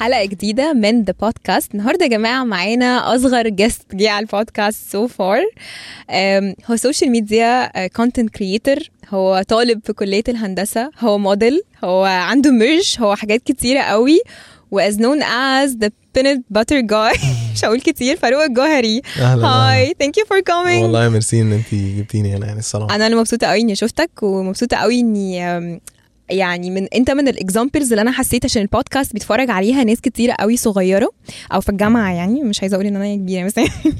حلقة جديدة من the podcast النهاردة يا جماعة معانا أصغر guest جه على البودكاست so far هو social media content creator هو طالب في كلية الهندسة. هو موديل هو عنده ميرج هو حاجات كتيرة قوي. was known as the peanut butter guy مش هقول كتير فاروق الجوهري. Hi thank you for coming والله ميرسي ان انت جبتيني هنا يعني الصراحة. أنا اللي مبسوطة قوي إني شفتك ومبسوطة قوي إني يعني من انت من ال examples اللي أنا حسيت عشان البودكاست بيتفرج عليها ناس كتيرة قوي صغيرة أو في الجامعة يعني مش عايزة أقول ان أنا كبيرة بس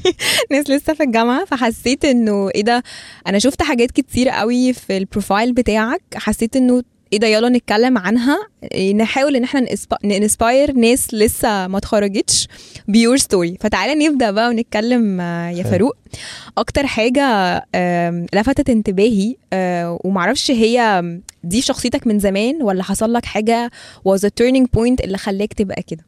ناس لسه في الجامعة فحسيت انه إيه ده أنا شفت حاجات كتيرة قوي في ال profile بتاعك حسيت انه إيه ده يلا نتكلم عنها إيه، نحاول ان إحنا ن inspire ناس لسه ما اتخرجتش by your story فتعالى نبدأ بقى ونتكلم آه، يا. فاروق أكتر حاجة لفتت انتباهي آه، ومعرفش هي دي شخصيتك من زمان ولا حصل لك حاجة was a turning point اللي خلاك تبقى كده؟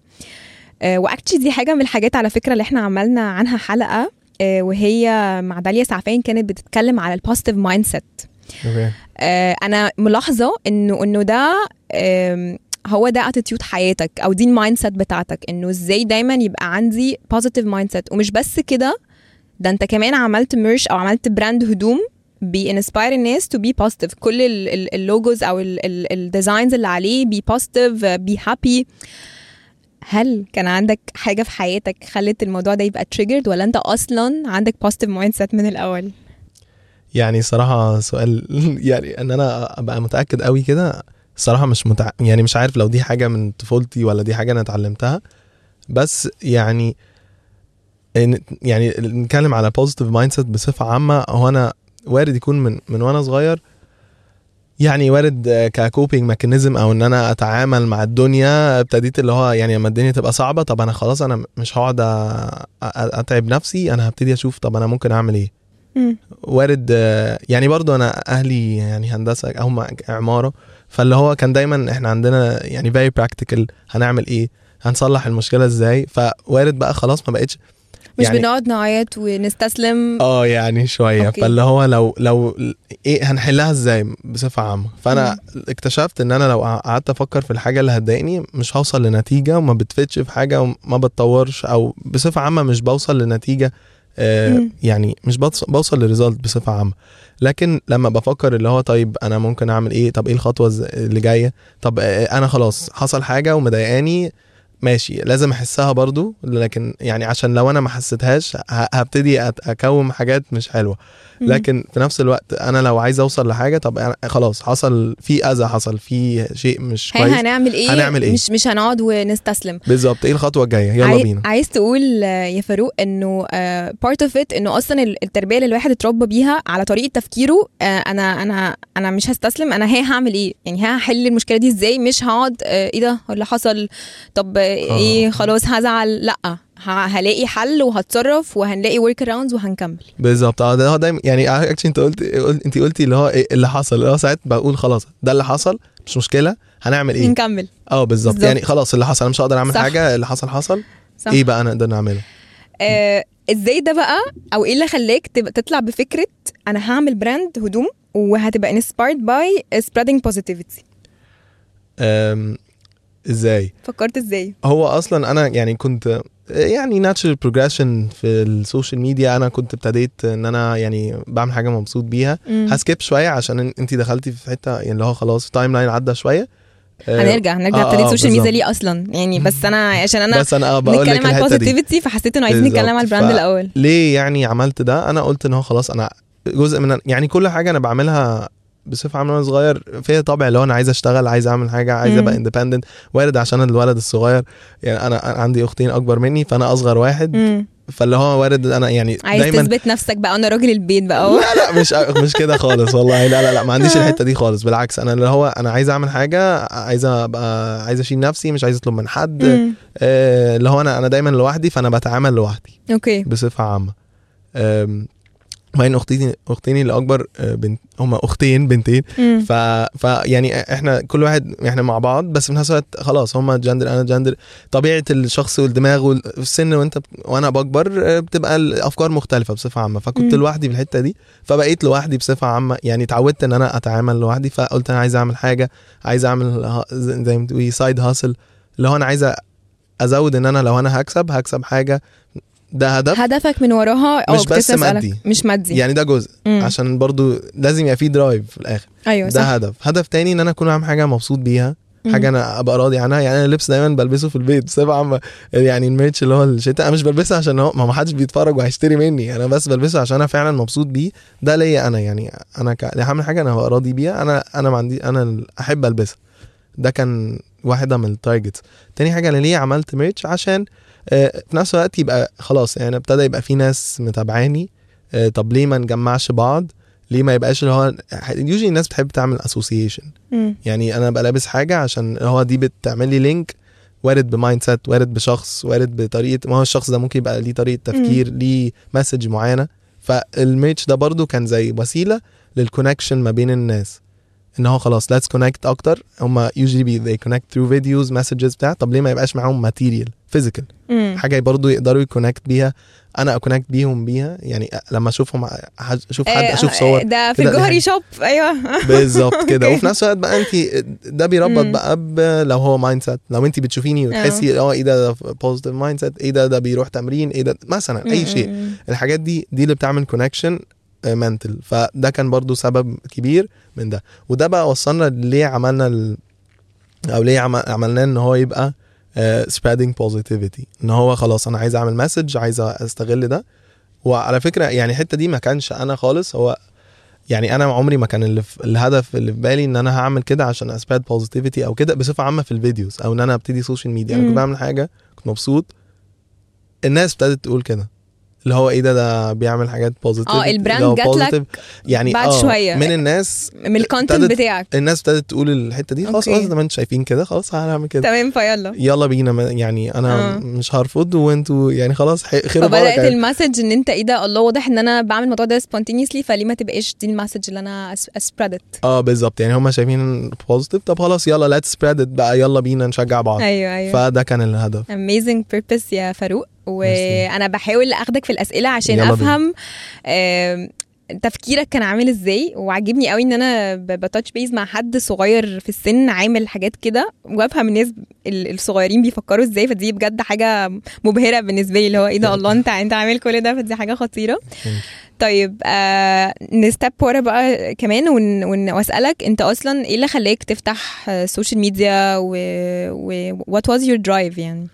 و actually دي حاجة من الحاجات على فكرة اللي إحنا عملنا عنها حلقة آه، وهي مع داليا سعفان كانت بتتكلم على ال positive mindset آه، أنا ملاحظة انه إنه ده هو ده attitude حياتك أو دي ال mindset بتاعتك إنه إزاي دايما يبقى عندي positive mindset ومش بس كده ده أنت كمان عملت merch أو عملت brand هدوم بي inspire الناس to be positive كل ال- ال- ال logos أو ال designs اللي عليه be positive be happy هل كان عندك حاجة في حياتك خلت الموضوع ده يبقى triggered ولا أنت أصلا عندك positive mindset من الأول؟ يعني صراحة سؤال يعني إن أنا أبقى متأكد قوي كده الصراحه مش متع... يعني مش عارف لو دي حاجة من طفولتي ولا دي حاجة أنا اتعلمتها. بس يعني يعني نتكلم على positive mindset بصفة عامة هو أنا وارد يكون من من وأنا صغير. يعني وارد ك coping mechanism أو إن أنا أتعامل مع الدنيا ابتديت اللي هو يعني لما الدنيا تبقى صعبة طب أنا خلاص أنا مش هقعد أتعب نفسي أنا هبتدي أشوف طب أنا ممكن أعمل إيه. مم. وارد يعني برضو أنا أهلي يعني هندسة هم عمارة فاللي هو كان دايما إحنا عندنا يعني very practical هنعمل إيه هنصلح المشكلة إزاي. فوارد بقى خلاص ما بقتش مش يعني- بنقعد نعيط ونستسلم. آه يعني شوية. okay. فاللي هو لو لو إيه هنحلها إزاي بصفة عامة؟ فأنا اكتشفت إن أنا لو قعدت أفكر في الحاجة اللي هتضايقني مش هوصل لنتيجة وما بتفتش في حاجة وما بتطورش أو بصفة عامة مش بوصل لنتيجة آه مم. يعني مش بوص- بوصل ل result بصفة عامة. لكن لما بفكر اللي هو طيب أنا ممكن أعمل إيه؟ طب إيه الخطوة اللي جاية؟ طب آه، أنا خلاص حصل حاجة ومضايقاني ماشي لازم أحسها برضو لكن يعني عشان لو أنا ما حسيتهاش هبتدي أكوم حاجات مش حلوة. لكن في نفس الوقت أنا لو عايز أوصل لحاجة طب أنا خلاص حصل في أذى حصل في شيء مش كويس هنعمل إيه؟ هنعمل إيه؟ مش مش هنقعد ونستسلم. بالظبط إيه الخطوة الجاية؟ يلا عاي- بينا. عايز تقول يا فاروق إنه part of it إنه أصلا ال- التربية اللي الواحد اتربى بيها على طريقة تفكيره آه، أنا أنا أنا مش هستسلم أنا ها هعمل إيه؟ يعني هحل المشكلة دي إزاي؟ مش هقعد آه، إيه ده؟ اللي حصل؟ طب آه، إيه؟ خلاص هزعل. لأ. هلاقي حل وهتصرف وهنلاقي workarounds وهنكمل. بالظبط. آه ده دايما يعني اكشن انت قلت انت قلتي اللي هو إيه اللي حصل. اللي هو ساعات بقول خلاص ده اللي حصل مش مشكلة هنعمل إيه؟ نكمل آه بالظبط. يعني خلاص اللي حصل أنا مش هقدر أعمل صح. حاجة اللي حصل حصل. صح. إيه بقى نقدر نعمله؟ آه، إزاي ده بقى؟ أو إيه اللي خلاك تطلع بفكرة أنا هعمل brand هدوم وهتبقى by spreading positivity أم، إزاي؟ فكرت إزاي؟ هو أصلا أنا يعني كنت يعني natural progression في ال social media. أنا كنت ابتديت إن أنا يعني بعمل حاجة مبسوط بيها. ه skip شوية عشان انت دخلتي في حتة يعني اللي هو خلاص ال timeline عدى شوية. آه، هنرجع هنرجع. آه، ابتديت آه، social media. ليه أصلا؟ يعني بس أنا عشان أنا بس أنا آه بقول لك على ال positivity فحسيت إنه عايزين. نتكلم على ال brand الأول. ليه يعني عملت ده؟ أنا قلت إن هو خلاص أنا جزء من يعني كل حاجة أنا بعملها بصفة عامة وأنا صغير فيها طبع اللي هو أنا عايز أشتغل عايز أعمل حاجة عايز. أبقى independent وارد عشان الولد الصغير يعني أنا عندي أختين أكبر مني فأنا أصغر واحد مم. فاللي هو وارد أنا يعني عايز دايما تثبت نفسك بقى أنا راجل البيت بقى أهو. لا لا مش مش كده خالص والله لا لا لا ما عنديش الحتة دي خالص بالعكس أنا اللي هو أنا عايز أعمل حاجة عايز أبقى عايز أشيل نفسي مش عايز أطلب من حد مم. آه، اللي هو أنا أنا دايما لوحدي فأنا بتعامل لوحدي okay بصفة عامة وبعدين أختي اختين اللي اكبر آه، بنت هما أختين بنتين. ف... ف يعني إحنا كل واحد إحنا مع بعض بس في نفس الوقت خلاص هما جندر أنا جندر طبيعة الشخص والدماغ والسن وأنت بت... وأنا بكبر آه، بتبقى الأفكار مختلفة بصفة عامة. فكنت مم. لوحدي في الحتة دي فبقيت لوحدي بصفة عامة. يعني اتعودت إن أنا أتعامل لوحدي فقلت أنا عايز أعمل حاجة عايز أعمل زي ما تقولي side hustle اللي هو أنا عايز أزود إن أنا لو أنا هكسب هكسب حاجة ده هدف؟ هدفك من وراها؟ آه مش كنت بس. مادي. مش مادي. يعني ده جزء. مم. عشان برضو لازم يبقى فيه drive في الآخر. أيوه ده صح. هدف. هدف تاني إن أنا أكون عامل حاجة مبسوط بيها. حاجة أنا أبقى راضي عنها. يعني أنا اللبس دايما بلبسه في البيت. عامه يعني ال merch اللي هو الشتاء أنا مش بلبسه عشان هو ما حدش بيتفرج وهيشتري مني. أنا بس بلبسه عشان أنا فعلا مبسوط بيه. ده ليا أنا. يعني أنا ك... هعمل حاجة أنا هبقى راضي بيها. أنا أنا ما عندي أنا أحب ألبسها. ده كان واحدة من ال targets تاني حاجة أنا ليه عملت merch عشان آه، في نفس الوقت يبقى خلاص يعني ابتدى يبقى في ناس متابعاني آه، طب ليه ما نجمعش بعض؟ ليه ما يبقاش اللي هو usually الناس بتحب تعمل association مم. يعني أنا ابقى لابس حاجة عشان هو دي بتعمل لي link وارد ب mindset وارد بشخص وارد بطريقة ما هو الشخص ده ممكن يبقى ليه طريقة تفكير ليه message معينة. فال merch ده برضو كان زي وسيلة لل connection ما بين الناس. إن هو خلاص let's connect أكتر. هم usually be they connect through videos messages بتاع طب ليه ما يبقاش معاهم material physical. مم. حاجة برضو يقدروا ي connect بيها. أنا أ connect بيهم بيها. يعني لما أشوفهم أشوف حد آه، أشوف صور. ده في الجوهري. shop أيوه. بالظبط كده. وفي نفس الوقت بقى انت ده بيربط. بقى ب- لو هو mindset لو انت بتشوفيني وتحسي آه. إيه ده positive mindset إيه ده ده بيروح تمرين. إيه ده مثلا أي شيء. الحاجات دي دي اللي بتعمل connection mental فده كان برضو سبب كبير من ده. وده بقى وصلنا ليه عملنا ال... أو ليه عم... عملناه إن هو يبقى uh, spreading positivity. إن هو خلاص أنا عايز أعمل message عايز أستغل ده. وعلى فكرة يعني الحتة دي ما كانش أنا خالص. هو يعني أنا عمري ما كان اللي في الهدف اللي في بالي إن أنا هعمل كده عشان spread positivity أو كده بصفة عامة في ال videos أو إن أنا أبتدي social media أنا. كنت بعمل حاجة كنت مبسوط. الناس ابتدت تقول كده. اللي هو إيه ده ده بيعمل حاجات positive آه ال brand جات لك يعني بعد آه شوية. من الناس من ال content بتاعك. الناس ابتدت تقول الحتة دي خلاص. خلاص ما أنتم شايفين كده خلاص هنعمل كده. تمام فيلا. يلا بينا يعني أنا آه. مش هرفض وانتوا يعني خلاص خير فبدأت وبركة ال message إن أنت إيه ده الله واضح إن أنا بعمل الموضوع ده spontaneously فليه ما تبقاش دي ال message اللي أنا spread it آه بالظبط يعني هم شايفين positive طب خلاص يلا let's spread بقى يلا بينا نشجع بعض. أيوه أيوه. فده كان الهدف. Amazing purpose يا فاروق. وأنا بحاول اخدك في الاسئله عشان. افهم تفكيرك كان عامل إزاي؟ وعجبني قوي ان أنا ب touch base مع حد صغير في السن عامل حاجات كده وافهم الناس ال- الصغيرين بيفكروا إزاي فدي بجد حاجة مبهرة بالنسبة لي اللي هو إيه ده الله انت انت عامل كل ده فدي حاجة خطيرة. طيب آه ن step ورا بقى كمان one one واسألك انت أصلا إيه اللي خلاك تفتح social media و, و what was your drive يعني؟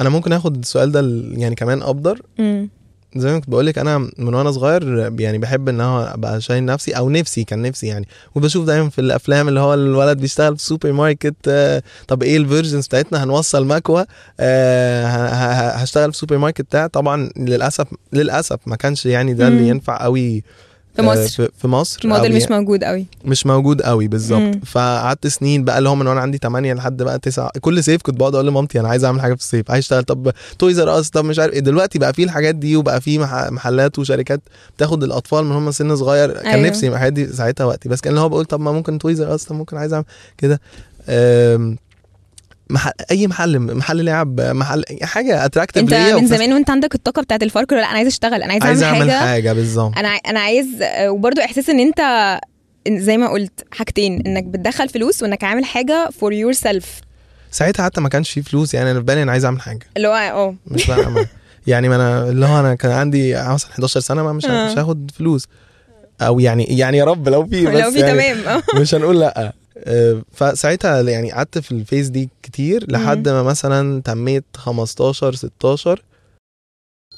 أنا ممكن آخد السؤال ده يعني كمان أبدر. زي ما كنت بقول لك أنا من وأنا صغير يعني بحب إن هو أبقى شايل نفسي أو نفسي كان نفسي يعني. وبشوف دايما في الأفلام اللي هو الولد بيشتغل في سوبر ماركت آه، طب إيه ال versions بتاعتنا؟ هنوصل مكوى آه، ه- ه- هشتغل في سوبر ماركت بتاع. طبعا للأسف للأسف ما كانش يعني ده. اللي ينفع قوي في آه، مصر. في, في مصر؟ الموديل مش موجود قوي. مش موجود قوي. بالظبط. فقعدت سنين بقى اللي هو من وأنا عندي 8 لحد بقى 9 كل صيف كنت بقعد أقول لمامتي أنا عايز أعمل حاجة في الصيف عايز أشتغل طب Toys R Us طب مش عارف إيه. دلوقتي بقى في الحاجات دي وبقى في مح- محلات وشركات بتاخد الأطفال من هم سن صغير. كان أيوة. نفسي الحاجات دي ساعتها وقتي بس كان اللي هو بقول طب ما ممكن Toys R Us طب ممكن عايز أعمل كده. محل أي محل محل لعب محل حاجة attractive أنت من زمان وأنت عندك الطاقة بتاعت الفرق لأ أنا عايز أشتغل أنا عايز, عايز أعمل أعمل حاجة. حاجة بالظبط. أنا أنا عايز وبرده إحساس إن أنت زي ما قلت حاجتين إنك بتدخل فلوس وإنك عامل حاجة for yourself ساعتها حتى ما كانش في فلوس يعني أنا في بالي أنا عايز أعمل حاجة. اللي هو آه. مش بقى يعني ما أنا اللي هو أنا كان عندي مثلا 11 سنة ما مش آه. مش هاخد فلوس. أو يعني يعني يا رب لو في بس لو في يعني تمام. مش هنقول لأ. آه، فساعتها يعني قعدت في الفيس دي كتير لحد ما مثلا تميت 15 16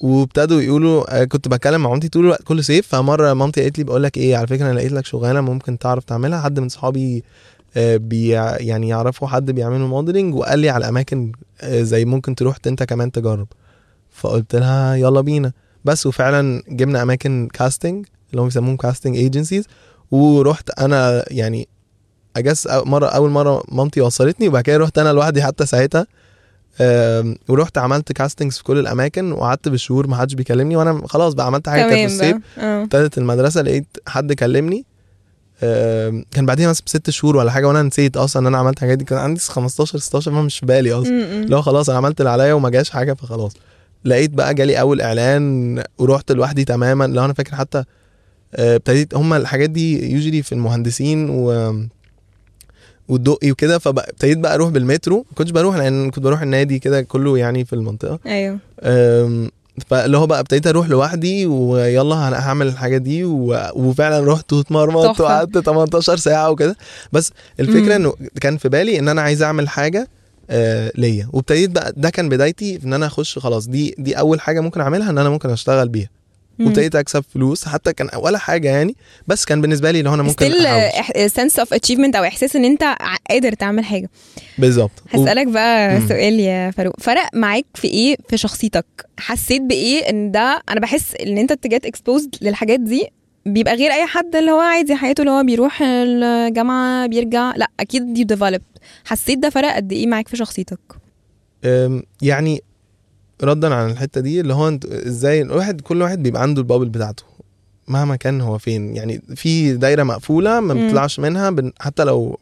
وابتدوا يقولوا آه، كنت بتكلم مع مامتي طول الوقت كل صيف. فمرة مامتي قالت لي بقول لك إيه على فكرة أنا لقيت لك شغلانه ممكن تعرف تعملها. حد من صحابي آه، بي يعني يعرفوا حد بيعملوا modeling وقال لي على أماكن آه، زي ممكن تروح أنت كمان تجرب. فقلت لها يلا بينا. بس وفعلا جبنا أماكن casting اللي هم بيسموهم casting agencies ورحت أنا يعني اجس مره أول مرة مامتي وصلتني وبعد كده رحت أنا لوحدي حتى ساعتها. ورحت عملت castings في كل الأماكن وقعدت بالشهور ما حدش بيكلمني وأنا خلاص بقى عملت حاجة كانت في الصيف. آه. ابتدت المدرسة لقيت حد كلمني. كان بعديها مثلا بست شهور ولا حاجة وأنا نسيت أصلا إن أنا عملت الحاجات دي. كان عندي 15 16 ما مش في بالي أصلا. م. لو خلاص أنا عملت اللي عليا وما جاش حاجة فخلاص. لقيت بقى جالي أول إعلان ورحت لوحدي تماما. لو أنا فاكر حتى آه، ابتديت هم الحاجات دي يوجولي في المهندسين و والدقي وكده فابتديت بقى أروح بالمترو ما كنتش بروح لأن كنت بروح النادي كده كله يعني في المنطقة أيوه فاللي هو بقى ابتديت أروح لوحدي ويلا أنا هعمل الحاجة دي و... وفعلا رحت واتمرمطت. وقعدت 18 ساعة وكده بس الفكرة. إنه كان في بالي إن أنا عايز أعمل حاجة آه ليا وابتديت بقى ده كان بدايتي إن أنا أخش خلاص دي دي أول حاجة ممكن أعملها إن أنا ممكن أشتغل بيها. وابتديت اكسب فلوس. حتى كان ولا حاجة يعني بس كان بالنسبة لي اللي هو أنا ممكن still. sense of achievement أو إحساس إن أنت قادر تعمل حاجة. بالظبط. هسألك بقى مم. سؤال يا فاروق. فرق معاك في إيه في شخصيتك؟ حسيت بإيه إن ده أنا بحس إن أنت to get exposed للحاجات دي بيبقى غير أي حد اللي هو عادي حياته اللي هو بيروح الجامعة بيرجع؟ لأ أكيد دي developed حسيت ده فرق قد إيه معاك في شخصيتك؟ يعني ردا عن الحتة دي اللي هو انت إزاي الواحد كل واحد بيبقى عنده ال bubble بتاعته مهما كان هو فين يعني في دايرة مقفولة ما. بيطلعش منها بن- حتى لو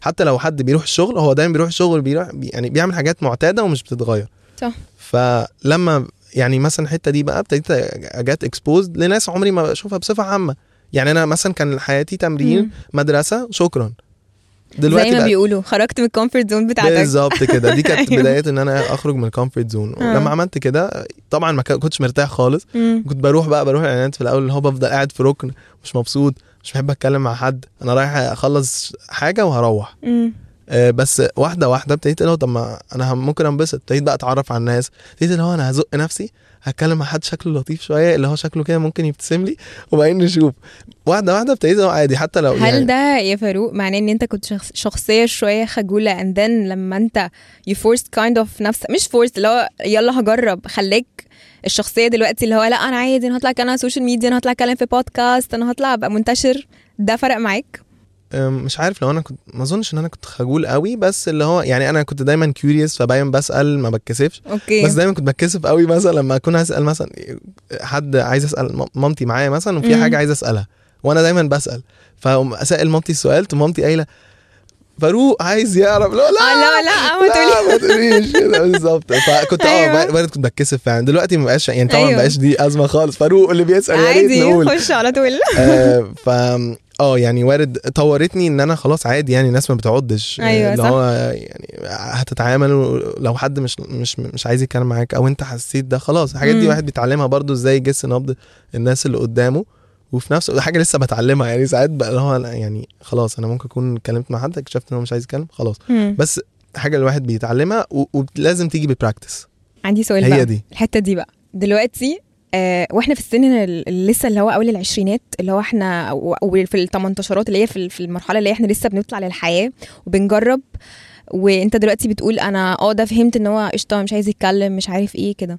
حتى لو حد بيروح الشغل هو دايما بيروح الشغل بيروح بي- يعني بيعمل حاجات معتادة ومش بتتغير صح. فلما يعني مثلا الحتة دي بقى ابتديت أ get exposed لناس عمري ما بشوفها بصفة عامة يعني أنا مثلا كان حياتي تمرين مم. مدرسة شكرا زي ما بيقولوا خرجت من ال comfort zone بتاعتك. بالظبط كده. دي كانت أيوة. بداية إن أنا أخرج من ال comfort zone آه. ولما عملت كده طبعا ما كنتش مرتاح خالص. كنت بروح بقى بروح الإعلانات في الأول اللي هو بفضل قاعد في ركن مش مبسوط مش بحب أتكلم مع حد. أنا رايح أخلص حاجة وهروح. آه، بس واحدة واحدة ابتديت اللي هو طب ما أنا ممكن أنبسط. ابتديت بقى أتعرف على الناس. ابتديت اللي هو أنا هزق نفسي. هتكلم مع حد شكله لطيف شوية اللي هو شكله كده ممكن يبتسم لي وبعدين نشوف. واحدة واحدة ابتديت عادي حتى لو هل يعني ده يا فاروق معناه إن أنت كنت شخص شخصية شوية خجولة and then لما أنت you forced kind of نفسك مش forced اللي هو يلا هجرب خلاك الشخصية دلوقتي اللي هو لا أنا عادي أنا هطلع أنا سوشيال ميديا أنا هطلع أتكلم في بودكاست أنا هطلع أبقى منتشر. ده فرق معاك؟ مش عارف لو أنا كنت ما أظنش إن أنا كنت خجول قوي بس اللي هو يعني أنا كنت دايما curious فباين بسأل ما بتكسفش. okay. بس دايما كنت بتكسف قوي مثلا لما أكون أسأل مثلا حد عايز اسال مام- مامتي معايا مثلا وفي. حاجة عايز أسألها وأنا دايما بسأل. فأقوم أسأل مامتي السؤال تقوم مامتي قايلة فاروق عايز يعرف. لا لا آه لا لا ما تقوليش. بالظبط. فكنت آه أيوة. كنت بتكسف فعلا. دلوقتي ما بقاش يعني طبعا ما أيوة. بقاش دي أزمة خالص. فاروق اللي بيسأل يا ريت عادي نقول. خش على طول. آه، ف آه يعني وارد طورتني إن أنا خلاص عادي يعني الناس ما بتعدش أيوة، اللي صح. هو يعني هتتعامل لو حد مش مش مش عايز يتكلم معاك أو أنت حسيت ده خلاص الحاجات دي. واحد بيتعلمها برضو إزاي يجس نبض الناس اللي قدامه. وفي نفس حاجة لسه بتعلمها يعني ساعات بقى اللي هو لا، يعني خلاص أنا ممكن أكون اتكلمت مع حد اكتشفت إن هو مش عايز يتكلم خلاص. مم. بس حاجة الواحد بيتعلمها ولازم تيجي ببراكتس عندي سؤال هي بقى. دي. الحتة دي بقى. دلوقتي آه وإحنا في السن اللي لسه اللي هو أول العشرينات اللي هو إحنا أو في التمنتاشرات اللي هي في المرحلة اللي إحنا لسه بنطلع للحياة وبنجرب. وانت دلوقتي بتقول أنا آه ده فهمت إن هو قشطة مش عايز يتكلم مش عارف إيه كده.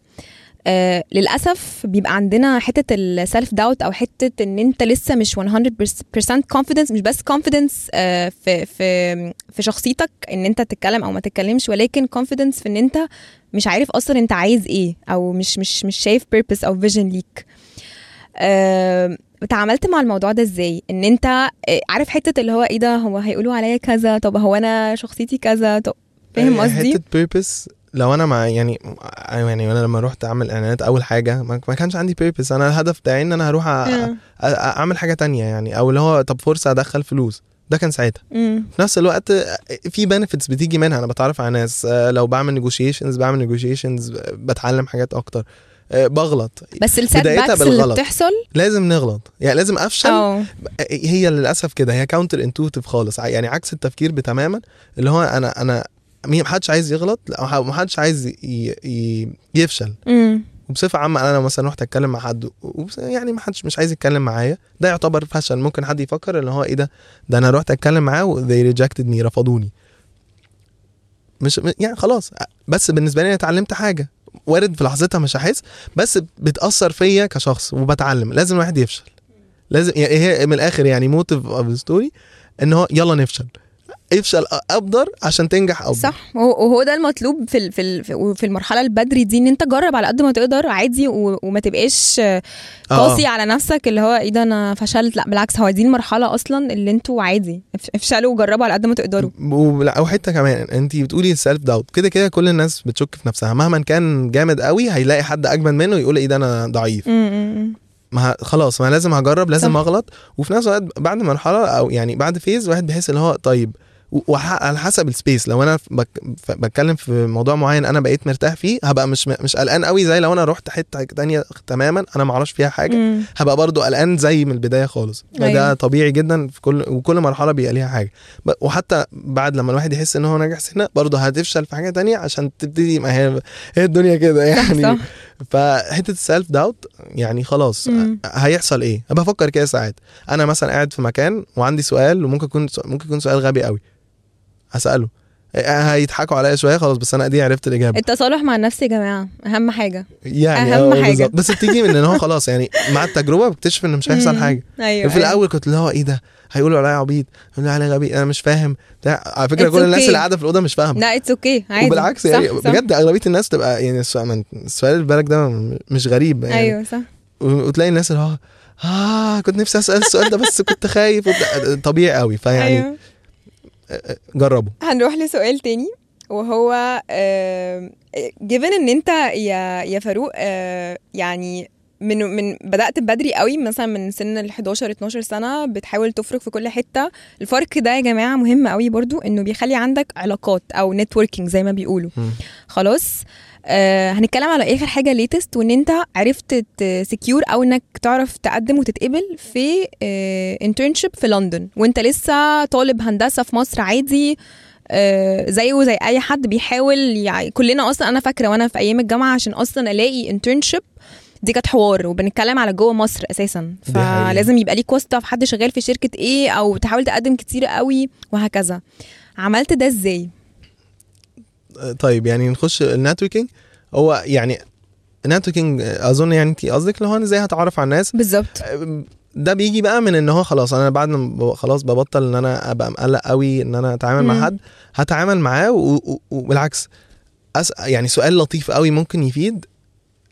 آه للأسف بيبقى عندنا حتة السيلف داوت أو حتة إن أنت لسه مش 100% confidence مش بس confidence آه في في في شخصيتك إن أنت تتكلم أو ما تتكلمش ولكن confidence في إن أنت مش عارف أصلا أنت عايز إيه أو مش مش مش شايف purpose أو vision ليك. اتعاملت مع الموضوع ده إزاي؟ إن أنت آه، عارف حتة اللي هو إيه ده؟ هو هيقولوا عليا كذا طب هو أنا شخصيتي كذا؟ طب فاهم قصدي؟ حتة purpose لو أنا مع يعني يعني أنا لما رحت أعمل إعلانات أول حاجة ما كانش عندي purpose أنا الهدف بتاعي إن أنا هروح. أ- أعمل حاجة تانية يعني أو اللي هو طب فرصة أدخل فلوس. ده كان ساعتها. في نفس الوقت في benefits بتيجي منها أنا بتعرف على ناس آه، لو بعمل negotiations بعمل negotiations بتعلم حاجات أكتر آه، بغلط. بس ال setbacks اللي بالغلط. بتحصل؟ لازم نغلط. يعني لازم أفشل. آه هي للأسف كده هي counterintuitive خالص يعني عكس التفكير بتماما اللي هو أنا أنا محدش عايز يغلط محدش عايز ي... ي... يفشل. مم. وبصفة عامة أنا لو مثلا رحت أتكلم مع حد يعني ما حدش مش عايز يتكلم معايا. ده يعتبر فشل. ممكن حد يفكر ان هو إيه ده؟ ده أنا رحت أتكلم معاه و they rejected me رفضوني. مش يعني خلاص. بس بالنسبة لي أنا اتعلمت حاجة. وارد في لحظتها مش هحس بس بتأثر فيا كشخص وبتعلم. لازم الواحد يفشل. لازم يعني هي من الآخر يعني motive of story إن هو يلا نفشل. افشل ابدر عشان تنجح ابدر صح. وهو ده المطلوب في ال- في ال- في المرحلة البدري دي إن أنت جرب على قد ما تقدر عادي وما تبقاش آه، قاسي على نفسك اللي هو إيه ده أنا فشلت. لا بالعكس هو دي المرحلة أصلا اللي أنتوا عادي اف- افشلوا وجربوا على قد ما تقدروا. ولا- أو حتة كمان انت بتقولي ال self doubt كده كده كل الناس بتشك في نفسها. مهما كان جامد قوي هيلاقي حد اجمد منه يقول إيه ده أنا ضعيف. مم، مم، ما خلاص ما لازم هجرب لازم صح. صح. أغلط. وفي نفس الوقت بعد مرحلة أو يعني بعد phase واحد بيحس اللي هو طيب وعلى حسب ال space. لو أنا بتكلم في موضوع معين أنا بقيت مرتاح فيه هبقى مش مش قلقان قوي زي لو أنا رحت حتة تانية تماما أنا ما أعرفش فيها حاجة مم. هبقى برضو قلقان زي من البداية خالص. أيوة. طبيعي جدا في كل وكل مرحلة بيبقى ليها حاجة. وحتى بعد لما الواحد يحس إن هو ناجح سنة برضه هتفشل في حاجة تانية عشان تبتدي ما هي هي الدنيا كده يعني. صح. فحتة السيلف داوت يعني خلاص مم. هيحصل إيه؟ بفكر كده ساعات. أنا مثلا قاعد في مكان وعندي سؤال وممكن يكون ممكن يكون سؤال غبي قوي. هسأله. هيضحكوا عليا شوية خلاص بس أنا دي عرفت الإجابة. التصالح مع النفس يا جماعة أهم حاجة. يعني أهم آه، حاجة. بالظبط. بس بتيجي من إن هو خلاص يعني مع التجربة بكتشف إن مش هيحصل. حاجة. أيوه في الأول كنت اللي هو إيه ده؟ هيقولوا عليا عبيط هيقولوا عليا غبي أنا مش فاهم. على فكرة It's كل الناس okay. اللي قاعدة في الأوضة مش فاهمة. لا it's okay عادي. وبالعكس صح، يعني صح. بجد أغلبية الناس تبقى يعني السؤال اللي في بالك ده مش غريب يعني. أيوه صح. وتلاقي الناس اللي هو آه كنت نفسي أسأل السؤال ده بس كنت خايف. طبيعي قوي فيعني أيوه. جربوا هنروح لسؤال تاني وهو given إن أنت يا يا فاروق يعني من من بدأت بدري قوي مثلا من سن ال 11 12 سنة بتحاول تفرق في كل حتة. الفرق ده يا جماعة مهم قوي برضو إنه بيخلي عندك علاقات أو networking زي ما بيقولوا. خلاص؟ آه هنتكلم على آخر حاجة latest وإن أنت عرفت ت secure أو إنك تعرف تقدم وتتقبل في internship في لندن. وأنت لسه طالب هندسة في مصر عادي آه زيه زي أي حد بيحاول يعني كلنا أصلا أنا فاكرة وأنا في أيام الجامعة عشان أصلا ألاقي internship دي كانت حوار. وبنتكلم على جوه مصر أساسا. فلازم يبقى ليك واسطة في حد شغال في شركة إيه أو تحاول تقدم كتير قوي وهكذا. عملت ده إزاي؟ طيب يعني نخش ال networking. هو يعني ال networking أظن يعني انت قصدك اللي هو أنا إزاي هتعرف على الناس؟ بالظبط. ده بيجي بقى من إن هو خلاص أنا بعد ما خلاص ببطل إن أنا أبقى مقلق قوي إن أنا أتعامل. مع حد هتعامل معاه وبالعكس أس... يعني سؤال لطيف قوي ممكن يفيد.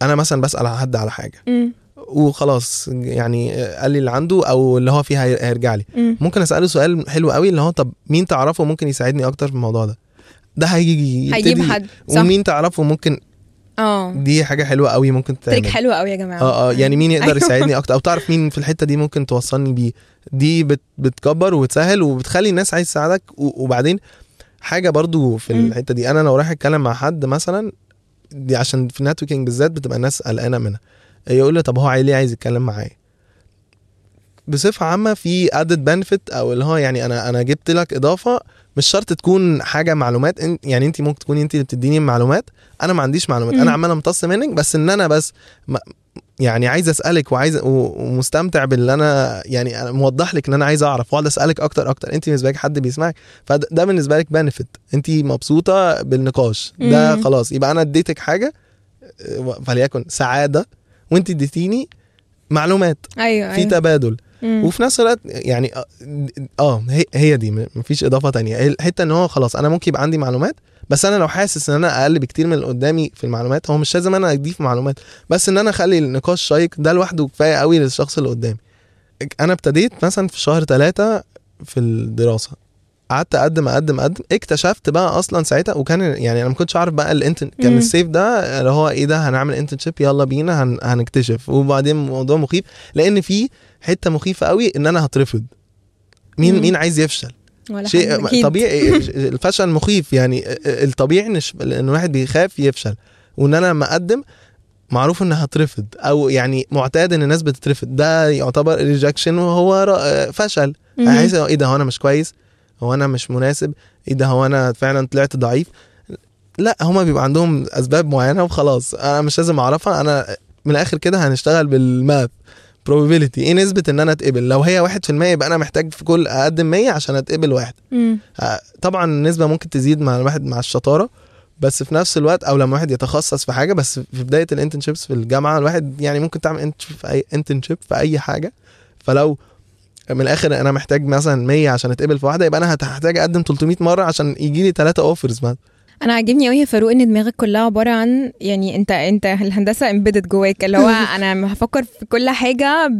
أنا مثلا بسأل حد على حاجة. مم. وخلاص يعني قال لي اللي عنده أو اللي هو فيه هي- هيرجع لي. مم. ممكن أسأله سؤال حلو قوي اللي هو طب مين تعرفه ممكن يساعدني أكتر في الموضوع ده؟ ده هيجي هيجيب حد صح؟ ومين تعرفه ممكن آه. دي حاجة حلوة قوي ممكن trick تعمل حلو قوي يا جماعة. آه آه يعني مين يقدر أيوة. يساعدني أكتر؟ أو تعرف مين في الحتة دي ممكن توصلني بيه؟ دي بت بتكبر وبتسهل وبتخلي الناس عايز تساعدك. وبعدين حاجة برضو في. الحتة دي أنا لو رايح أتكلم مع حد مثلا دي عشان في ال networking بالذات بتبقى الناس قلقانة منها. يقول لي طب هو ليه عايز يتكلم معايا؟ بصفة عامة في added benefit أو اللي هو يعني أنا أنا جبت لك إضافة مش شرط تكون حاجة معلومات يعني انت ممكن تكوني انت اللي بتديني المعلومات. أنا ما عنديش معلومات. أنا عمال امتص منك بس إن أنا بس ما يعني عايز أسألك وعايز ومستمتع باللي أنا يعني أنا موضح لك إن أنا عايز أعرف وأقعد أسألك أكتر أكتر. انت بالنسبة لك حد بيسمعك. فده ده بالنسبة لك بنفيت انت مبسوطة بالنقاش. ده. خلاص. يبقى أنا اديتك حاجة آه، فليكن سعادة وانت اديتيني معلومات. أيوه في أيوه. تبادل. مم. وفي نفس الوقت يعني اه- آه هي, هي دي مفيش إضافة تانية الحتة إن هو خلاص أنا ممكن يبقى عندي معلومات بس أنا لو حاسس إن أنا أقل بكتير من اللي قدامي في المعلومات هو مش لازم أنا أضيف معلومات بس إن أنا أخلي النقاش شيق ده لوحده كفاية قوي للشخص اللي قدامي أنا ابتديت مثلا في شهر ثلاثة في الدراسة قعدت أقدم أقدم أقدم اكتشفت بقى أصلا ساعتها وكان يعني أنا ما كنتش عارف بقى ال intention كان مم. السي في ده اللي هو إيه ده هنعمل internship يلا بينا هن... هنكتشف وبعدين موضوع مخيف لأن في حتة مخيفة قوي إن أنا هترفض. مين مم. مين عايز يفشل؟ ولا شيء أكيد. طبيعي الفشل مخيف يعني الطبيعي إن إن الواحد بيخاف يفشل. وإن أنا لما أقدم معروف إنها هترفض أو يعني معتاد إن الناس بتترفض. ده يعتبر ريجكشن وهو فشل. هيحس إيه ده هو أنا مش كويس؟ هو أنا مش مناسب؟ إيه ده هو أنا فعلا طلعت ضعيف؟ لا هما بيبقى عندهم أسباب معينة وخلاص. أنا مش لازم أعرفها أنا من الآخر كده هنشتغل بال math. Probability. إيه نسبة إن أنا أتقبل؟ لو هي 1% يبقى أنا محتاج في كل اقدم 100 عشان أتقبل واحد. مم. آه، طبعا النسبة ممكن تزيد مع الواحد مع الشطارة بس في نفس الوقت أو لما واحد يتخصص في حاجة بس في بداية ال internships في الجامعة الواحد يعني ممكن تعمل internship في اي حاجة. فلو من الآخر أنا محتاج مثلا 100 عشان أتقبل في واحدة يبقى أنا هحتاج أقدم 300 مرة عشان يجي لي ثلاثة offers مثلا. أنا عاجبني قوي يا فاروق إن دماغك كلها عبارة عن يعني انت أنت الهندسة embedded جواك اللي هو أنا هفكر في كل حاجة ب...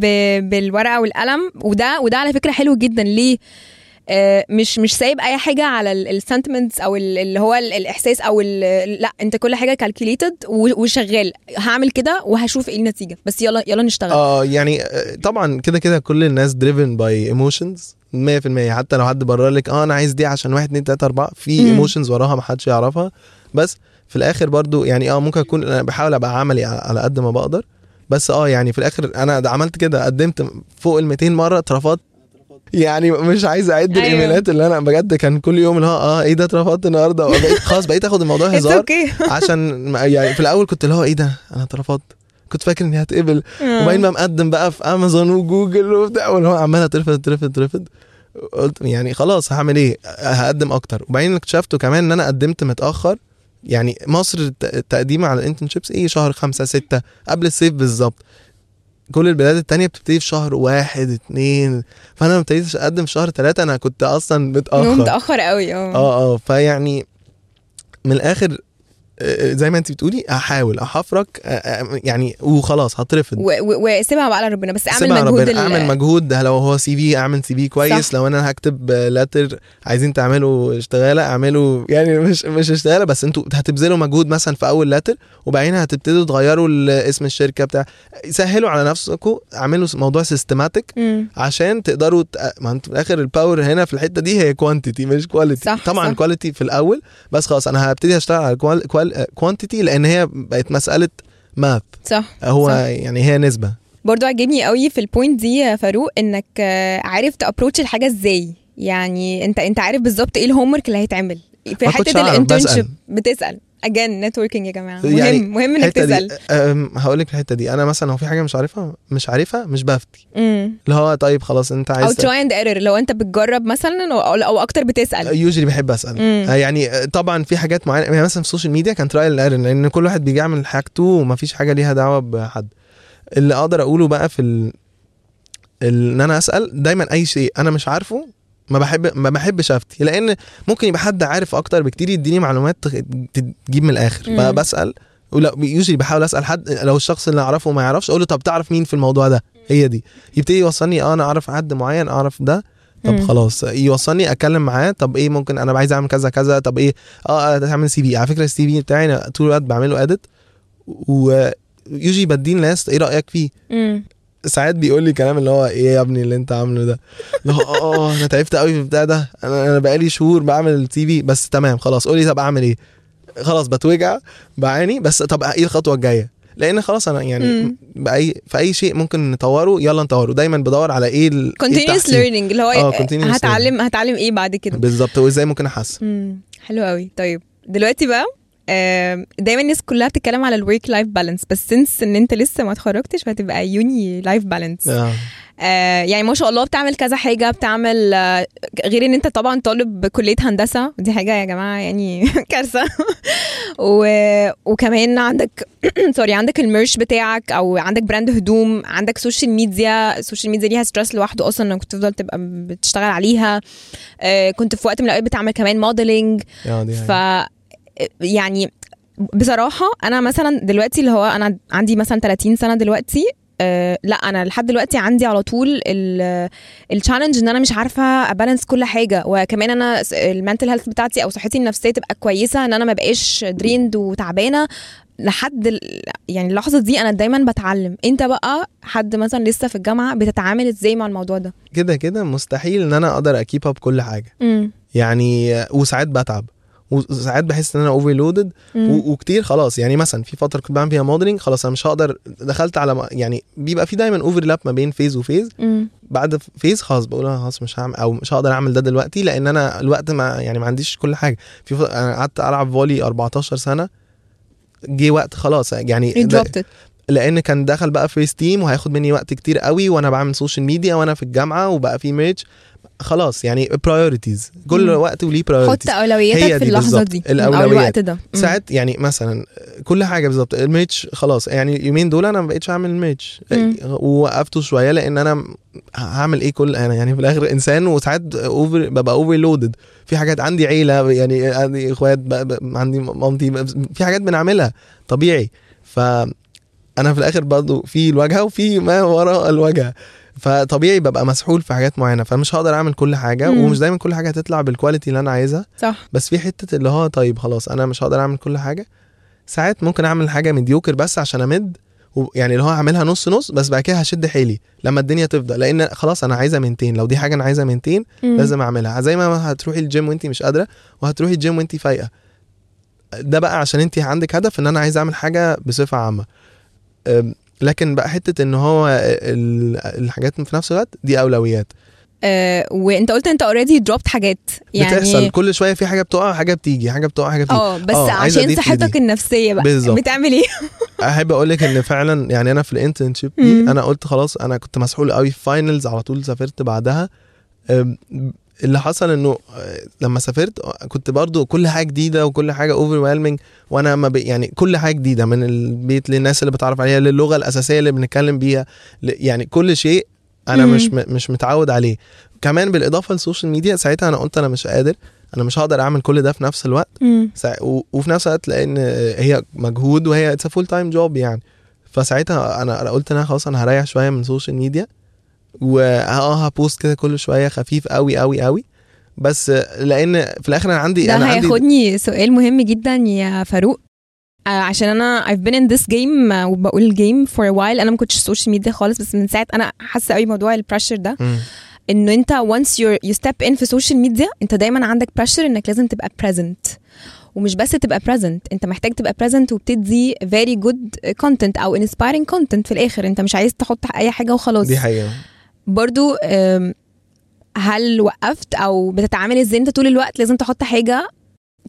بالورقة والقلم وده وده على فكرة حلو جدا. ليه؟ آه، مش مش سايب أي حاجة على ال sentiments أو ال- اللي هو ال- الإحساس أو ال- لأ أنت كل حاجة calculated وشغال. هعمل كده وهشوف إيه النتيجة. بس يلا يلا نشتغل. آه يعني آه، طبعا كده كده كل الناس driven by emotions. 100% حتى لو حد برر لك آه أنا عايز دي عشان واحد اتنين تلاتة أربعة في مم. emotions وراها ما حدش يعرفها. بس في الآخر برضو يعني آه ممكن أكون أنا بحاول أبقى عملي على قد ما بقدر. بس آه يعني في الآخر أنا عملت كده قدمت فوق ال 200 مرة اترفضت. يعني مش عايز أعد أيوة. الإيميلات اللي أنا بجد كان كل يوم اللي هو آه إيه ده اترفضت النهارده؟ خلاص بقيت آخد الموضوع هزار. عشان يعني في الأول كنت اللي هو إيه ده أنا اترفضت. كنت فاكر إني هتقبل. وبعدين بقى مقدم بقى في امازون وجوجل وبتاع واللي هو عمال اترفض اترفض اترفض قلت يعني خلاص هعمل إيه؟ هقدم أكتر. وبعدين اكتشفته كمان إن أنا قدمت متأخر. يعني مصر الت- التقديم على ال internships إيه؟ شهر خمسة ستة قبل الصيف بالظبط. كل البلاد التانية بتبتدي في شهر واحد اتنين. فأنا ما ابتديتش أقدم في شهر ثلاثة أنا كنت أصلا متأخر. متأخر قوي آه. آه آه. فيعني من الآخر زي ما انت بتقولي هحاول آه، آه، يعني وخلاص هترفض و- و- وسيبها بقى على ربنا بس أعمل مجهود ربنا. أعمل مجهود لو هو سي في أعمل سي في كويس صح. لو أنا هكتب letter عايزين تعملوا اشتغالة أعملوا يعني مش مش اشتغالة بس أنتوا هتبذلوا مجهود مثلا في أول letter وبعدين هتبتدوا تغيروا اسم الشركة بتاع سهلوا على نفسكم اعملوا موضوع systematic. عشان تقدروا ت... ما أنتوا في الآخر ال power هنا في الحتة دي هي quantity مش quality طبعا صح. quality في الأول بس خلاص أنا هبتدي أشتغل على quantity لأن هي بقت مسألة math صح هو صح. يعني هي نسبة. برضو عجبني قوي في ال point دي يا فاروق إنك آه، عارف ت approach الحاجة إزاي. يعني أنت أنت عارف بالظبط إيه ال homework اللي هيتعمل. في حتة ال internship بتسأل. again networking يا جماعة. مهم يعني مهم إنك تسأل. هقول لك الحتة دي. أنا مثلا لو في حاجة مش عارفها مش عارفها مش بفتي. اللي هو طيب خلاص أنت أو عايز trial and error لو أنت بتجرب مثلا أو, أو أكتر بتسأل. usually بحب أسأل. مم. آه، يعني آه، طبعا في حاجات معينة. يعني مثلا في ال social media كان trial error لأن كل واحد بيجي يعمل حاجته ومفيش حاجة ليها دعوة بحد. اللي أقدر أقوله بقى في. ال- إن أنا أسأل دايما أي شيء أنا مش عارفه ما بحب ما بحبش افتي لأن ممكن يبقى حد عارف أكتر بكتير يديني معلومات تجيب من الآخر. مم. فبسأل و usually بحاول أسأل حد لو الشخص اللي أعرفه ما يعرفش أقول له طب تعرف مين في الموضوع ده؟ هي دي. يبتدي يوصلني آه أنا أعرف حد معين أعرف ده طب مم. خلاص. يوصلني أتكلم معاه طب إيه ممكن أنا عايز أعمل كذا كذا طب إيه؟ آه تعمل CV على فكرة ال CV بتاعي أنا طول الوقت بعمله edit و usually بديه الناس إيه رأيك فيه؟ مم. ساعات بيقول لي كلام اللي هو إيه يا ابني اللي أنت عامله ده؟ اللي هو آه أنا تعبت قوي في البتاع ده. أنا أنا بقالي شهور بعمل ال CV بس تمام خلاص. قولي طب أعمل إيه؟ خلاص بتوجع بعاني بس طب إيه الخطوة الجاية؟ لأن خلاص أنا يعني. بأي في أي شيء ممكن نطوره يلا نطوره. دايما بدور على إيه ال- إيه learning اللي هو آه، هتعلم هتعلم إيه بعد كده؟ بالظبط. وإزاي ممكن أحسن. حلو قوي طيب دلوقتي بقى دايما الناس كلها بتتكلم على ال work life balance بس since إن أنت لسه ما اتخرجتش فهتبقى uni life balance آه. يعني ما شاء الله بتعمل كذا حاجة بتعمل آه غير إن أنت طبعا طالب بكلية هندسة دي حاجة يا جماعة يعني كارثة. وكمان عندك sorry عندك ال merch بتاعك أو عندك brand هدوم عندك social media ال social media ليها stress لوحده أصلا إنك تفضل تبقى بتشتغل عليها آه كنت في وقت من الأوقات بتعمل كمان modeling آه، ف. يعني بصراحة أنا مثلا دلوقتي اللي هو أنا عندي مثلا 30 سنة دلوقتي أه لأ أنا لحد دلوقتي عندي على طول ال challenge إن أنا مش عارفة أ balance كل حاجة. وكمان أنا ال mental health بتاعتي أو صحتي النفسية تبقى كويسة إن أنا ما بقاش drained وتعبانة. لحد يعني اللحظة دي أنا دايما بتعلم. أنت بقى حد مثلا لسه في الجامعة بتتعامل إزاي مع الموضوع ده؟ كده كده مستحيل إن أنا أقدر أ keep up كل حاجة. امم يعني وساعات بتعب. وساعات بحس إن أنا overloaded وكتير خلاص. يعني مثلا في فترة كنت بعمل فيها modeling خلاص أنا مش هقدر دخلت على يعني بيبقى في دايما overlap ما بين phase و phase بعد phase خلاص بقول أنا خلاص مش هعمل أو مش هقدر أعمل ده دلوقتي لأن أنا الوقت ما يعني ما عنديش كل حاجة. في. أنا قعدت ألعب volley 14 سنة جه وقت خلاص يعني لأن كان دخل بقى first team وهياخد مني وقت كتير قوي وأنا بعمل social media وأنا في الجامعة وبقى في merge خلاص يعني priorities كل مم. وقت وليه حط priorities أولوياتك هي في اللحظة دي. الأولويات. أو الوقت ده. ساعات يعني مثلا كل حاجة بالظبط. ال merge خلاص يعني اليومين دول أنا ما بقتش أعمل مم. ووقفته شوية لأن أنا هعمل إيه كل أنا؟ يعني في الآخر إنسان وساعات over ببقى overloaded في حاجات عندي عيلة يعني عندي إخوات عندي مامتي في حاجات بنعملها طبيعي. ف أنا في الآخر برضه في الواجهه وفي ما وراء الواجهه فطبيعي ببقى مسحول في حاجات معينة فمش هقدر أعمل كل حاجة مم. ومش دايما كل حاجة هتطلع بال quality اللي أنا عايزها. صح. بس في حتة اللي هو طيب خلاص أنا مش هقدر أعمل كل حاجة. ساعات ممكن أعمل حاجة mediocre بس عشان أ maintain يعني اللي هو هعملها نص نص بس بعد كده هشد حيلي لما الدنيا تفضى. لأن خلاص أنا عايزة maintain لو دي حاجة أنا عايزة maintain مم. لازم أعملها. زي ما هتروحي الجيم وانت مش قادرة وهتروحي الجيم وانت فايقة. ده بقى عشان انت عندك هدف إن أنا عايز أعمل حاجة بصفة عامة. لكن بقى حتة إن هو ال- الحاجات في نفس الوقت دي أولويات آه وأنت قلت أنت already dropped حاجات يعني بتحصل كل شوية في حاجة بتقع حاجة بتيجي حاجة بتقع حاجة بتيجي آه بس عايزة عشان صحتك. النفسية بقى بالظبط. بتعمل إيه أحب أقول لك إن فعلا يعني أنا في ال internship دي. أنا قلت خلاص أنا كنت مسحول قوي في finals على طول سافرت بعدها اللي حصل إنه لما سافرت كنت برضو كل حاجة جديدة وكل حاجة over وأنا ما بي يعني كل حاجة جديدة من البيت للناس اللي بتعرف عليها للغة الأساسية اللي بنتكلم بيها يعني كل شيء أنا مم. مش مش متعود عليه كمان بالإضافة لل social media ساعتها أنا قلت أنا مش قادر أنا مش هقدر أعمل كل ده في نفس الوقت. سا- و- وفي نفس الوقت لأن هي مجهود وهي it's full time job يعني فساعتها أنا قلت أنا خلاص أنا هريح شوية من ال social media وآه ه post كده كل شوية خفيف قوي قوي قوي بس لأن في الآخر أنا عندي ده أنا عندي هياخدني سؤال مهم جدا يا فاروق. آه، عشان أنا I've been in this game آه، وبقول game for a while. أنا ما كنتش social media خالص بس من ساعة أنا حاسة قوي موضوع ال pressure ده. إنه أنت once you're you step in في social media أنت دايما عندك pressure إنك لازم تبقى present. ومش بس تبقى present أنت محتاج تبقى present وبتدي very good content أو inspiring content في الآخر. أنت مش عايز تحط أي حاجة وخلاص. دي حقيقة. برضو هل وقفت أو بتتعامل إزاي؟ أنت طول الوقت لازم تحط حاجة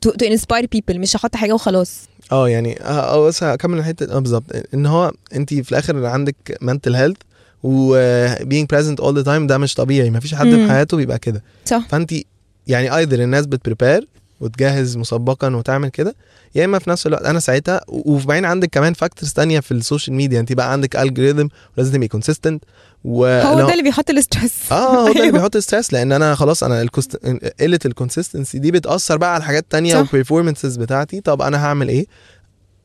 to inspire people مش أحط حاجة وخلاص. آه يعني آه آه، بس هكمل الحتة آه بالظبط. إن هو انت في الآخر عندك mental health و being present all the time ده مش طبيعي. مفيش حد مم. في حياته بيبقى كده. صح. فانت يعني ايذر الناس بتبريبير وتجهز مسبقا وتعمل كده يا إما في نفس الوقت أنا ساعتها و- وبعدين عندك كمان factors تانية في ال social media. انت بقى عندك algorithm ولازم تبقي consistent و هو ده اللي بيحط ال stress. آه هو ده اللي أيوة. بيحط stress لأن أنا خلاص أنا الكوست... قلة ال consistency دي بتأثر بقى على حاجات تانية صح. وال performances بتاعتي. طب أنا هعمل إيه؟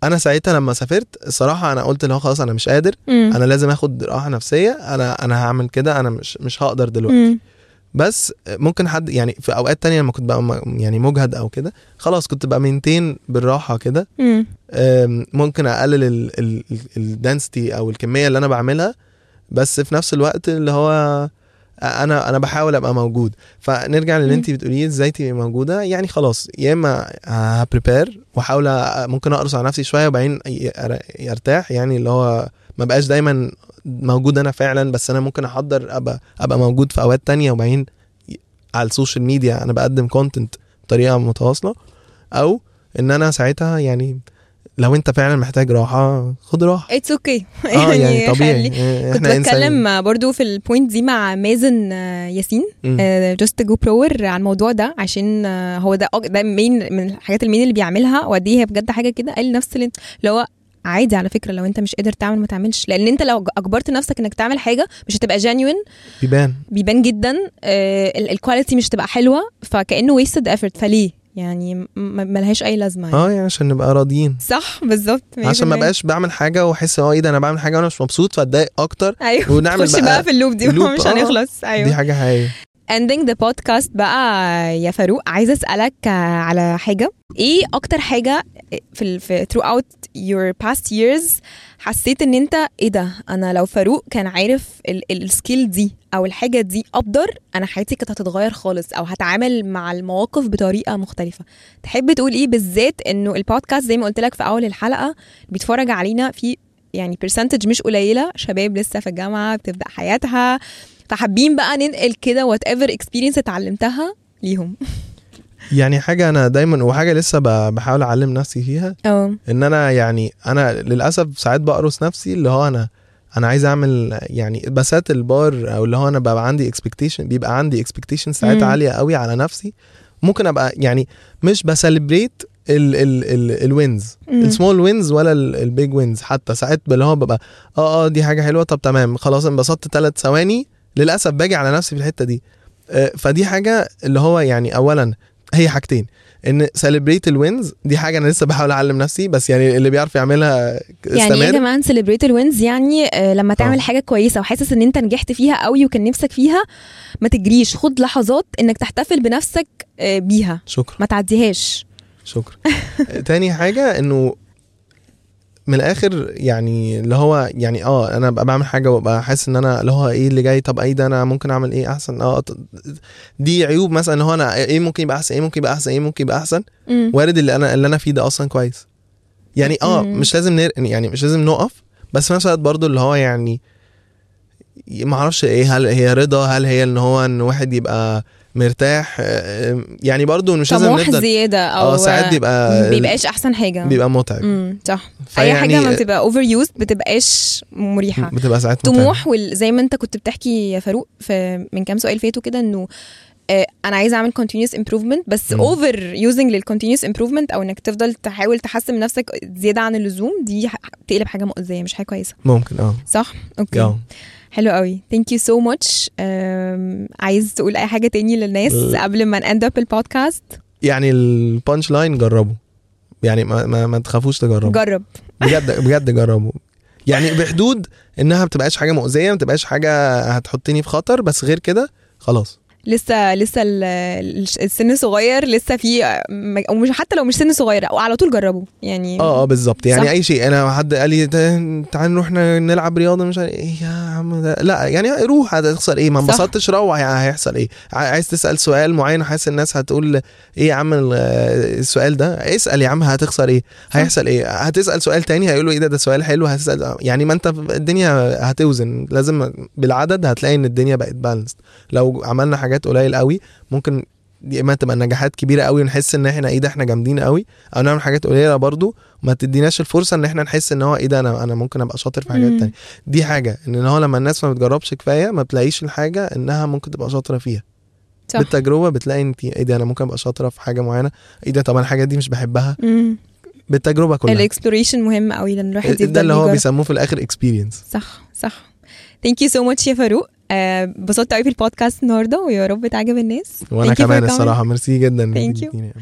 أنا ساعتها لما سافرت الصراحة أنا قلت اللي هو خلاص أنا مش قادر. مم. أنا لازم آخد راحة نفسية. أنا أنا هعمل كده. أنا مش مش هقدر دلوقتي. مم. بس ممكن حد يعني في أوقات تانية لما كنت بقى يعني مجهد أو كده خلاص كنت بقى maintain بالراحة كده. ممكن أقلل ال density أو الكمية اللي أنا بعملها. بس في نفس الوقت اللي هو أنا أنا بحاول أبقى موجود. فنرجع للي. انت بتقوليه إزاي تبقي موجودة؟ يعني خلاص يا إما ه prepare وأحاول ممكن أقرص على نفسي شوية وبعدين يرتاح. يعني اللي هو ما بقاش دايما موجود أنا فعلا بس أنا ممكن أحضر أبقى أبقى موجود في أوقات تانية وبعدين على ال social media أنا بقدم content بطريقة متواصلة. أو إن أنا ساعتها يعني لو انت فعلا محتاج راحة خد راحة. it's okay آه يعني طبيعي. خلي- يعني كنت إحنا بتكلم برضو في ال point دي مع مازن آه، ياسين. just go through على الموضوع ده عشان آه، هو ده ده main من الحاجات ال main اللي بيعملها. وقد إيه هي بجد حاجة كده. قال نفس اللي هو عادي على فكرة لو انت مش قادر تعمل ما تعملش. لأن انت لو أجبرت نفسك إنك تعمل حاجة مش هتبقى genuine بيبان. بيبان جدا. ال quality مش هتبقى حلوة. فكأنه wasted effort فليه؟ يعني ملهاش أي لازمة يعني. آه يعني عشان نبقى راضيين صح بالظبط عشان ما 100%. بقاش بعمل حاجة وأحس آه إيه ده أنا بعمل حاجة وأنا مش مبسوط فأتضايق أكتر أيوه ونعمل بقى بقى في ال loop دي loop، مش آه. هنخلص أيوه دي حاجة حقيقية ending the podcast بقى يا فاروق عايزة أسألك آه، على حاجة إيه أكتر حاجة في ال- في throughout your past years حسيت إن أنت إيه ده؟ أنا لو فاروق كان عارف ال skill دي أو الحاجة دي أبدر أنا حياتي كانت هتتغير خالص أو هتعامل مع المواقف بطريقة مختلفة. تحب تقول إيه بالذات إنه البودكاست زي ما قلت لك في أول الحلقة بيتفرج علينا في يعني percentage مش قليلة شباب لسه في الجامعة بتبدأ حياتها فحابين بقى ننقل كده whatever experience اتعلمتها ليهم. يعني حاجة أنا دايما وحاجة لسه بحاول أعلم نفسي فيها آه إن أنا يعني أنا للأسف ساعات بقرص نفسي اللي هو أنا أنا عايز أعمل يعني ب set ال bar أو اللي هو أنا ببقى عندي expectation بيبقى عندي expectation ساعات. عالية قوي على نفسي. ممكن أبقى يعني مش ب celebrate ال ال ال ال wins ال small wins ولا ال big wins حتى ساعات اللي هو ببقى آه آه دي حاجة حلوة طب تمام خلاص انبسطت ثلاث ثواني للأسف باجي على نفسي في الحتة دي. آه، فدي حاجة اللي هو يعني اولا هي حاجتين إن celebrate ال wins دي حاجة أنا لسه بحاول أعلم نفسي بس يعني اللي بيعرف يعملها يعني إيه يا استمر جماعة celebrate ال wins يعني آه، لما تعمل آه. حاجة كويسة وحاسس إن أنت نجحت فيها قوي وكان نفسك فيها ما تجريش خد لحظات إنك تحتفل بنفسك آه، بيها. شكرا. ما تعديهاش. شكرا. تاني حاجة إنه من الآخر يعني اللي هو يعني آه أنا ببقى بعمل حاجة وببقى حاسس إن أنا اللي هو إيه اللي جاي طب إيه ده أنا ممكن أعمل إيه أحسن؟ آه دي عيوب مثلا اللي هو أنا إيه ممكن يبقى أحسن؟ إيه ممكن يبقى أحسن؟ إيه ممكن يبقى أحسن. وارد اللي أنا اللي أنا فيه ده أصلا كويس. يعني آه. مش لازم نر... يعني مش لازم نقف بس في نفس الوقت برضه اللي هو يعني ما أعرفش إيه هل هي رضا؟ هل هي إن هو إن واحد يبقى مرتاح آه، يعني برضه مش لازم نفضل زيادة أو آه ساعات بيبقى بيبقاش أحسن حاجة. بيبقى متعب. امم صح. أي حاجة ما بتبقى اوفر يوزد بتبقاش مريحة. بتبقى ساعات. طموح وال... زي ما أنت كنت بتحكي يا فاروق في من كام سؤال فاتوا كده إنه آه، أنا عايزة أعمل continuous improvement بس. over using لل continuous improvement أو إنك تفضل تحاول تحسن من نفسك زيادة عن اللزوم دي تقلب حاجة مؤذية مش حاجة كويسة. ممكن آه. صح؟ okay. آه حلو قوي. thank you so much عايز تقول أي حاجة تاني للناس. قبل ما ن end up ال podcast يعني ال punch line جربوا يعني ما, ما, ما تخافوش تجربوا جرب. بجد بجد جربوا يعني بحدود إنها ما بتبقاش حاجة مؤذية ما بتبقاش حاجة هتحطني في خطر بس غير كده خلاص. لسه لسه ال- ال- السن صغير لسه في أو مش حتى لو مش سن صغير أو على طول جربوا يعني. آه آه بالظبط. يعني صح. أي شيء. أنا حد قال لي "تا- تعال نروح نلعب رياضة. مش عارف إيه يا عم ده؟ لا يعني روح هتخسر إيه؟ ما. انبسطتش روح يعني هيحصل إيه؟ عايز تسأل سؤال معين حاسس الناس هتقول إيه يا عم ال- السؤال ده؟ اسأل يا عم هتخسر إيه؟ هيحصل إيه؟ هتسأل سؤال تاني هيقولوا إيه ده؟ ده سؤال حلو هتسأل يعني ما أنت الدنيا هتوزن. لازم بالعدد هتلاقي إن الدنيا بقت بالانسد لو عملنا حاجات قليل قوي ممكن يا إما تبقى نجاحات كبيرة قوي ونحس إن إحنا إيه ده إحنا جامدين قوي أو نعمل حاجات قليلة برضو ما تديناش الفرصة إن إحنا نحس إن هو إيه ده أنا أنا ممكن أبقى شاطر في حاجات مم. تانية دي حاجة إن هو لما الناس ما بتجربش كفاية ما بتلاقيش الحاجة إنها ممكن تبقى شاطرة فيها صح. بالتجربة بتلاقي انت إيه ده أنا ممكن أبقى شاطرة في حاجة معينة إيه ده طب أنا الحاجة دي مش بحبها مم. بالتجربة كلها ال exploration مهم قوي لأن الواحد يفضل ده اللي هو. بيسموه في الآخر experience صح صح thank you so much يا فاروق انبسطت قوي في البودكاست النهارده ويا رب تعجب الناس وأنا كمان. الصراحة ميرسي جدا you. اديتيني.